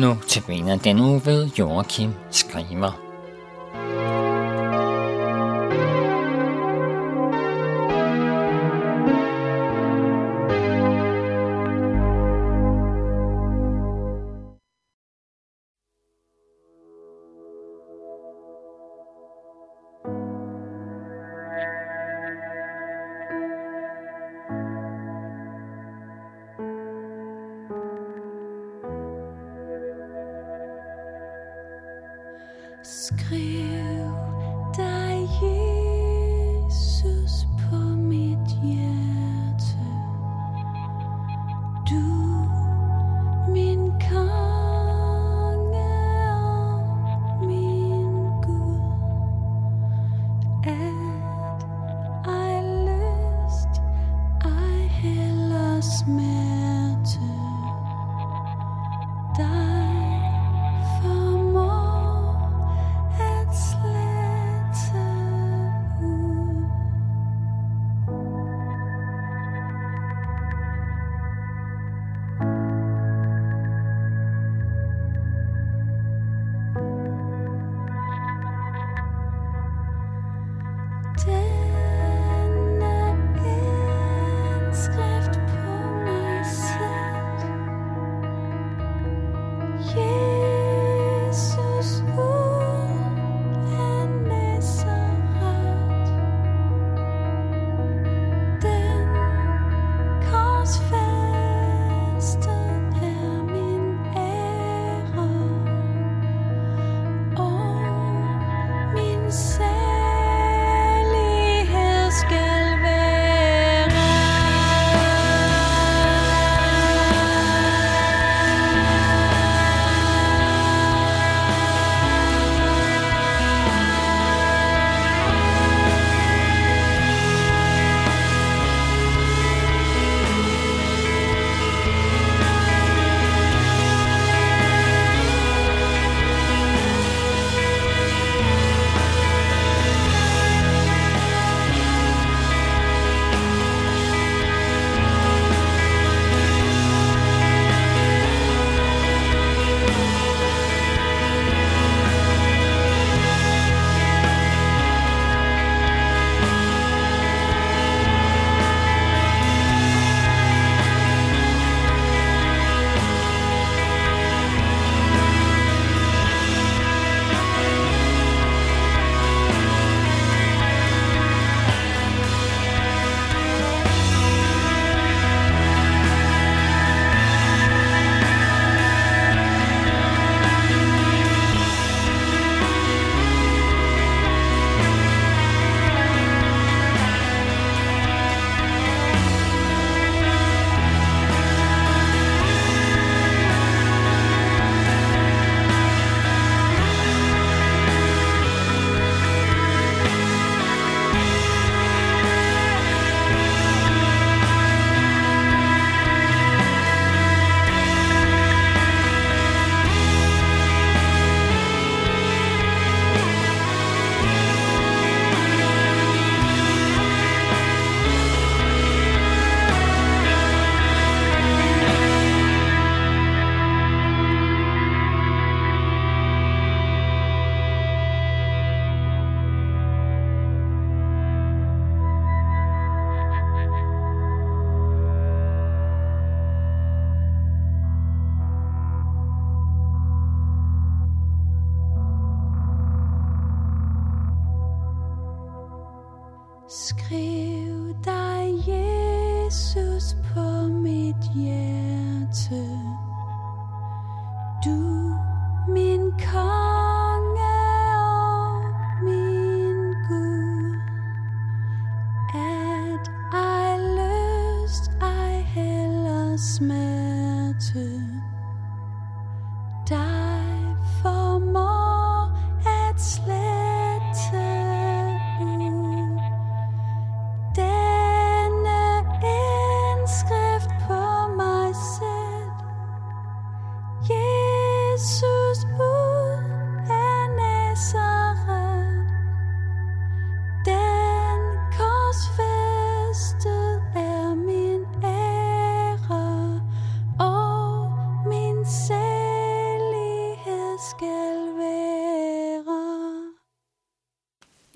Nu til benet den uge ved Joachim Skriver. Skriv dig Jesus på mit hjerte. Du min konge og min Gud. At ej lyst, ej heller smerte.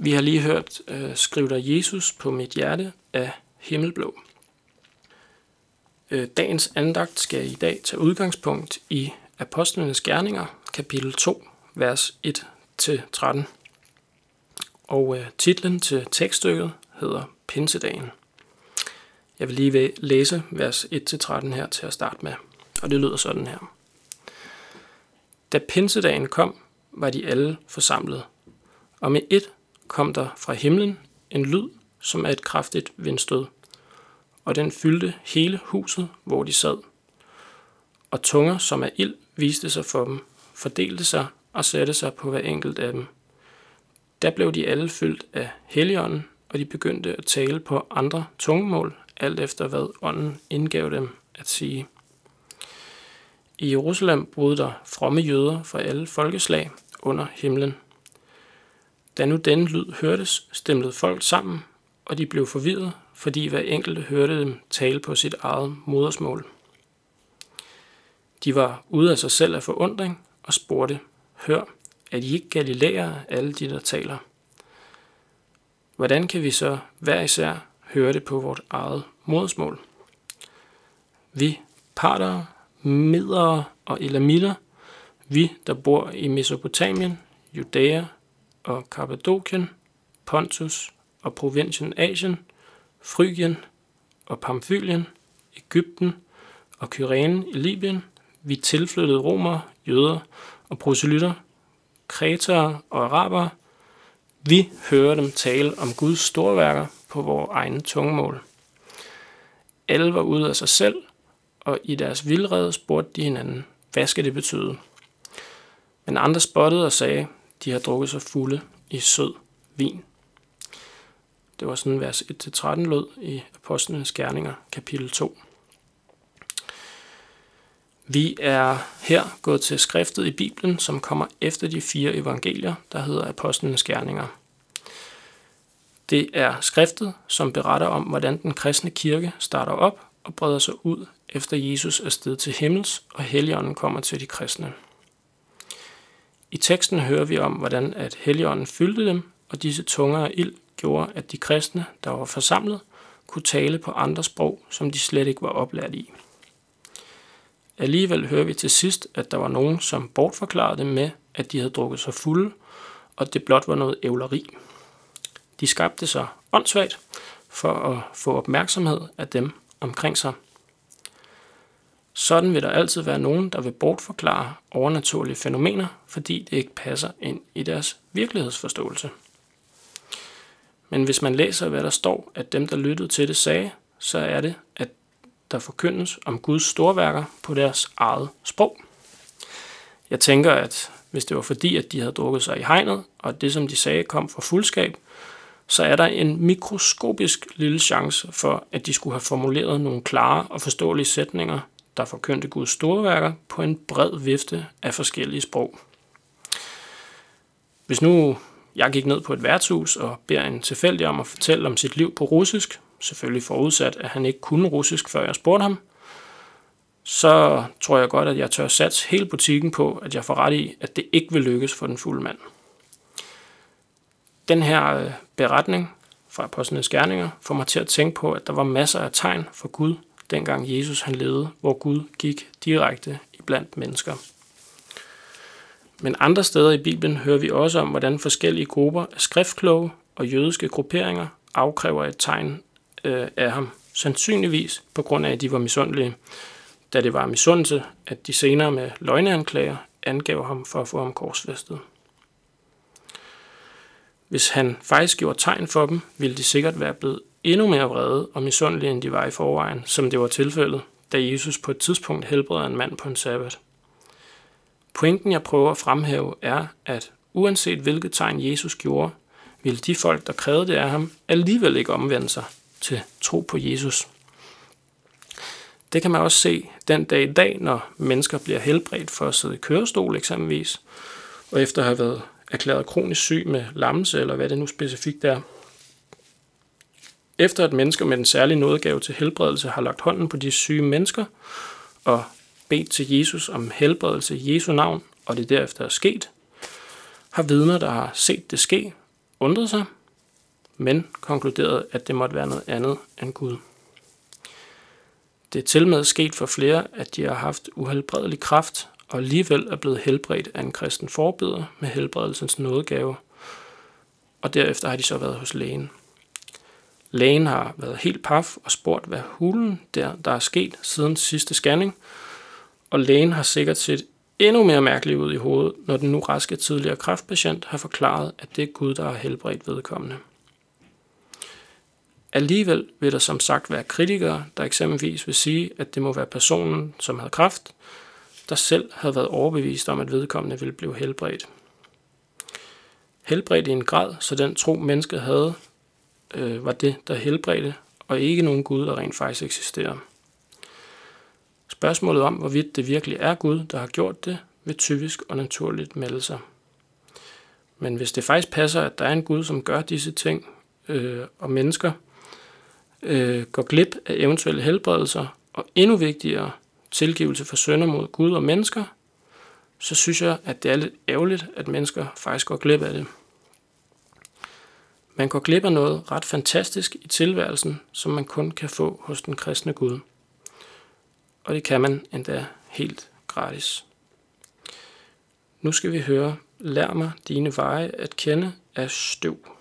Vi har lige hørt øh, Skriv dig Jesus på mit hjerte af Himmelblå. Øh, dagens andagt skal i dag tage udgangspunkt i Apostlenes Gerninger, kapitel 2, vers 1-13. Og øh, titlen til tekststykket hedder Pinsedagen. Jeg vil lige læse vers 1-13 her til at starte med, og det lyder sådan her. Da pinsedagen kom, var de alle forsamlet, og med et kom der fra himlen en lyd, som er et kraftigt vindstød, og den fyldte hele huset, hvor de sad. Og tunger, som er ild, viste sig for dem, fordelte sig og satte sig på hver enkelt af dem. Der blev de alle fyldt af Helligånden, og de begyndte at tale på andre tungemål, alt efter hvad ånden indgav dem at sige. I Jerusalem boede der fromme jøder fra alle folkeslag under himlen. Da nu denne lyd hørtes, stemlede folk sammen, og de blev forvirret, fordi hver enkelte hørte dem tale på sit eget modersmål. De var ude af sig selv af forundring og spurgte, Hør, er de ikke galilæere, alle de, der taler? Hvordan kan vi så hver især høre det på vort eget modersmål? Vi, partere, medere og elamitter, vi, der bor i Mesopotamien, Judæa og Kappadokien, Pontus og provinsen Asien, Frygien og Pamfylien, Ægypten og Kyrene i Libyen, vi tilflyttede romer, jøder og proselytter, kretere og arabere, vi hører dem tale om Guds storværker på vores egne tungemål. Alle var ude af sig selv, og i deres vildrede spurgte de hinanden, hvad skal det betyde? Men andre spottede og sagde, de har drukket sig fulde i sød vin. Det var sådan vers 1-13 lød i Apostlenes Gerninger, kapitel 2. Vi er her gået til skriftet i Bibelen, som kommer efter de fire evangelier, der hedder Apostlenes Gerninger. Det er skriftet, som beretter om, hvordan den kristne kirke starter op og breder sig ud, efter Jesus er sted til himmels, og Helligånden kommer til de kristne. I teksten hører vi om, hvordan at Helligånden fyldte dem, og disse tunger af ild gjorde, at de kristne, der var forsamlet, kunne tale på andre sprog, som de slet ikke var oplært i. Alligevel hører vi til sidst, at der var nogen, som bortforklarede dem med, at de havde drukket sig fulde, og det blot var noget ævleri. De skabte sig åndssvagt for at få opmærksomhed af dem omkring sig. Sådan vil der altid være nogen, der vil bortforklare overnaturlige fænomener, fordi det ikke passer ind i deres virkelighedsforståelse. Men hvis man læser, hvad der står, at dem, der lyttede til det, sagde, så er det, at der forkyndes om Guds storværker på deres eget sprog. Jeg tænker, at hvis det var fordi, at de havde drukket sig i hegnet, og det, som de sagde, kom fra fuldskab, så er der en mikroskopisk lille chance for, at de skulle have formuleret nogle klare og forståelige sætninger, der forkyndte Guds store værker på en bred vifte af forskellige sprog. Hvis nu jeg gik ned på et værtshus og beder en tilfældig om at fortælle om sit liv på russisk, selvfølgelig forudsat, at han ikke kunne russisk, før jeg spurgte ham, så tror jeg godt, at jeg tør satse hele butikken på, at jeg får ret i, at det ikke vil lykkes for den fulde mand. Den her øh, beretning fra Apostlenes Gerninger får mig til at tænke på, at der var masser af tegn for Gud, dengang Jesus han levede, hvor Gud gik direkte iblandt mennesker. Men andre steder i Bibelen hører vi også om, hvordan forskellige grupper af skriftkloge og jødiske grupperinger afkræver et tegn øh, af ham, sandsynligvis på grund af, at de var misundelige, da det var misundelse, at de senere med løgneanklager angav ham for at få ham korsfæstet. Hvis han faktisk gjorde tegn for dem, ville de sikkert være blevet endnu mere vrede og misundelige, end de var i forvejen, som det var tilfældet, da Jesus på et tidspunkt helbreder en mand på en sabbat. Pointen, jeg prøver at fremhæve, er, at uanset hvilket tegn Jesus gjorde, ville de folk, der krævede det af ham, alligevel ikke omvende sig til tro på Jesus. Det kan man også se den dag i dag, når mennesker bliver helbredt for at sidde i kørestol eksempelvis, og efter at have været erklæret kronisk syg med lammelse, eller hvad det nu specifikt er. Efter at mennesker med den særlige nådegave til helbredelse har lagt hånden på de syge mennesker og bedt til Jesus om helbredelse i Jesu navn, og det derefter er sket, har vidner, der har set det ske, undret sig, men konkluderet, at det måtte være noget andet end Gud. Det er til med sket for flere, at de har haft uhelbredelig kraft, og alligevel er blevet helbredt af en kristen forbeder med helbredelsens nådegave, og derefter har de så været hos lægen. Lægen har været helt paf og spurgt, hvad hulen der, der er sket siden sidste scanning, og lægen har sikkert set endnu mere mærkeligt ud i hovedet, når den nu raske tidligere kræftpatient har forklaret, at det er Gud, der har helbredt vedkommende. Alligevel vil der som sagt være kritikere, der eksempelvis vil sige, at det må være personen, som havde kræft, der selv havde været overbevist om, at vedkommende ville blive helbredt. Helbredt i en grad, så den tro mennesket havde, øh, var det, der helbredte, og ikke nogen Gud, der rent faktisk eksisterer. Spørgsmålet om, hvorvidt det virkelig er Gud, der har gjort det, vil typisk og naturligt melde sig. Men hvis det faktisk passer, at der er en Gud, som gør disse ting, øh, og mennesker øh, går glip af eventuelle helbredelser, og endnu vigtigere, tilgivelse for sønder mod Gud og mennesker, så synes jeg, at det er lidt ærgerligt, at mennesker faktisk går glip af det. Man går glip af noget ret fantastisk i tilværelsen, som man kun kan få hos den kristne Gud. Og det kan man endda helt gratis. Nu skal vi høre Lær mig dine veje at kende af støv.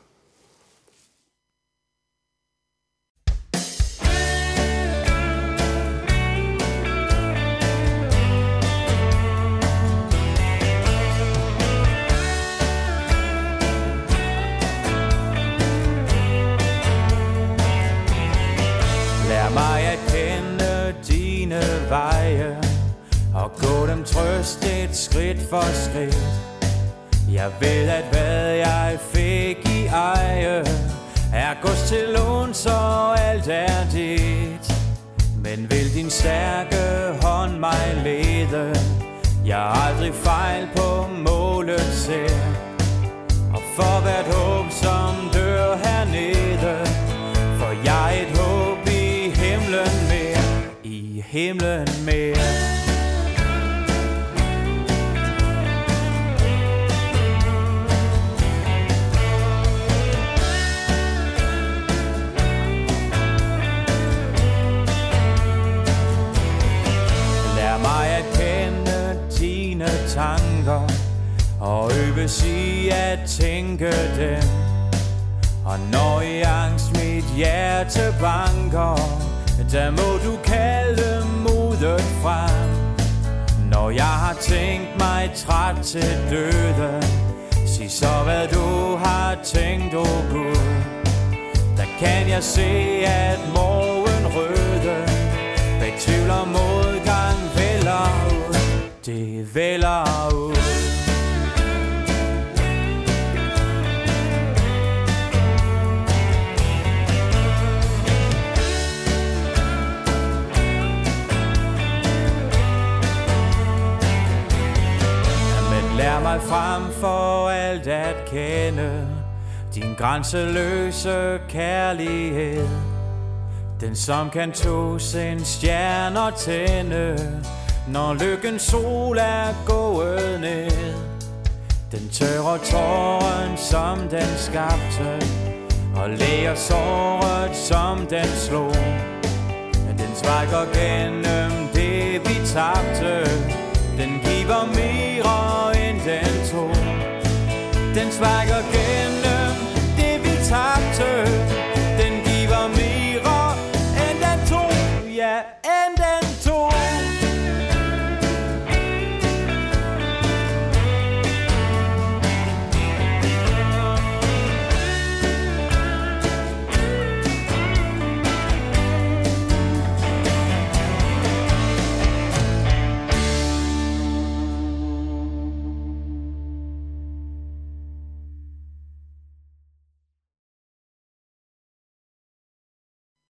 At kende dine veje Og gå dem trøst et skridt for skridt. Jeg ved at hvad jeg fik i eje Er gods til lån, så alt er dit. Men vil din stærke hånd mig lede? Jeg har aldrig fejl på målet selv. Og for hvert håb, som himlen mere. Tanker Og øves i at tænke dem. Og når i angst mit hjerte banker der må du kalde modet frem. Når jeg har tænkt mig træt til døden Sig så hvad du har tænkt, o oh Gud. Der kan jeg se at morgen røde Bag tvivl og modgang vælger ud. Det vælger at kende Din grænseløse kærlighed. Den som kan tusind stjerner tænde Når lykkens sol er gået ned. Den tørrer tåren som den skabte Og læger såret som den slog. Den strækker gennem det vi tabte. Den giver mere end den den svækker gennem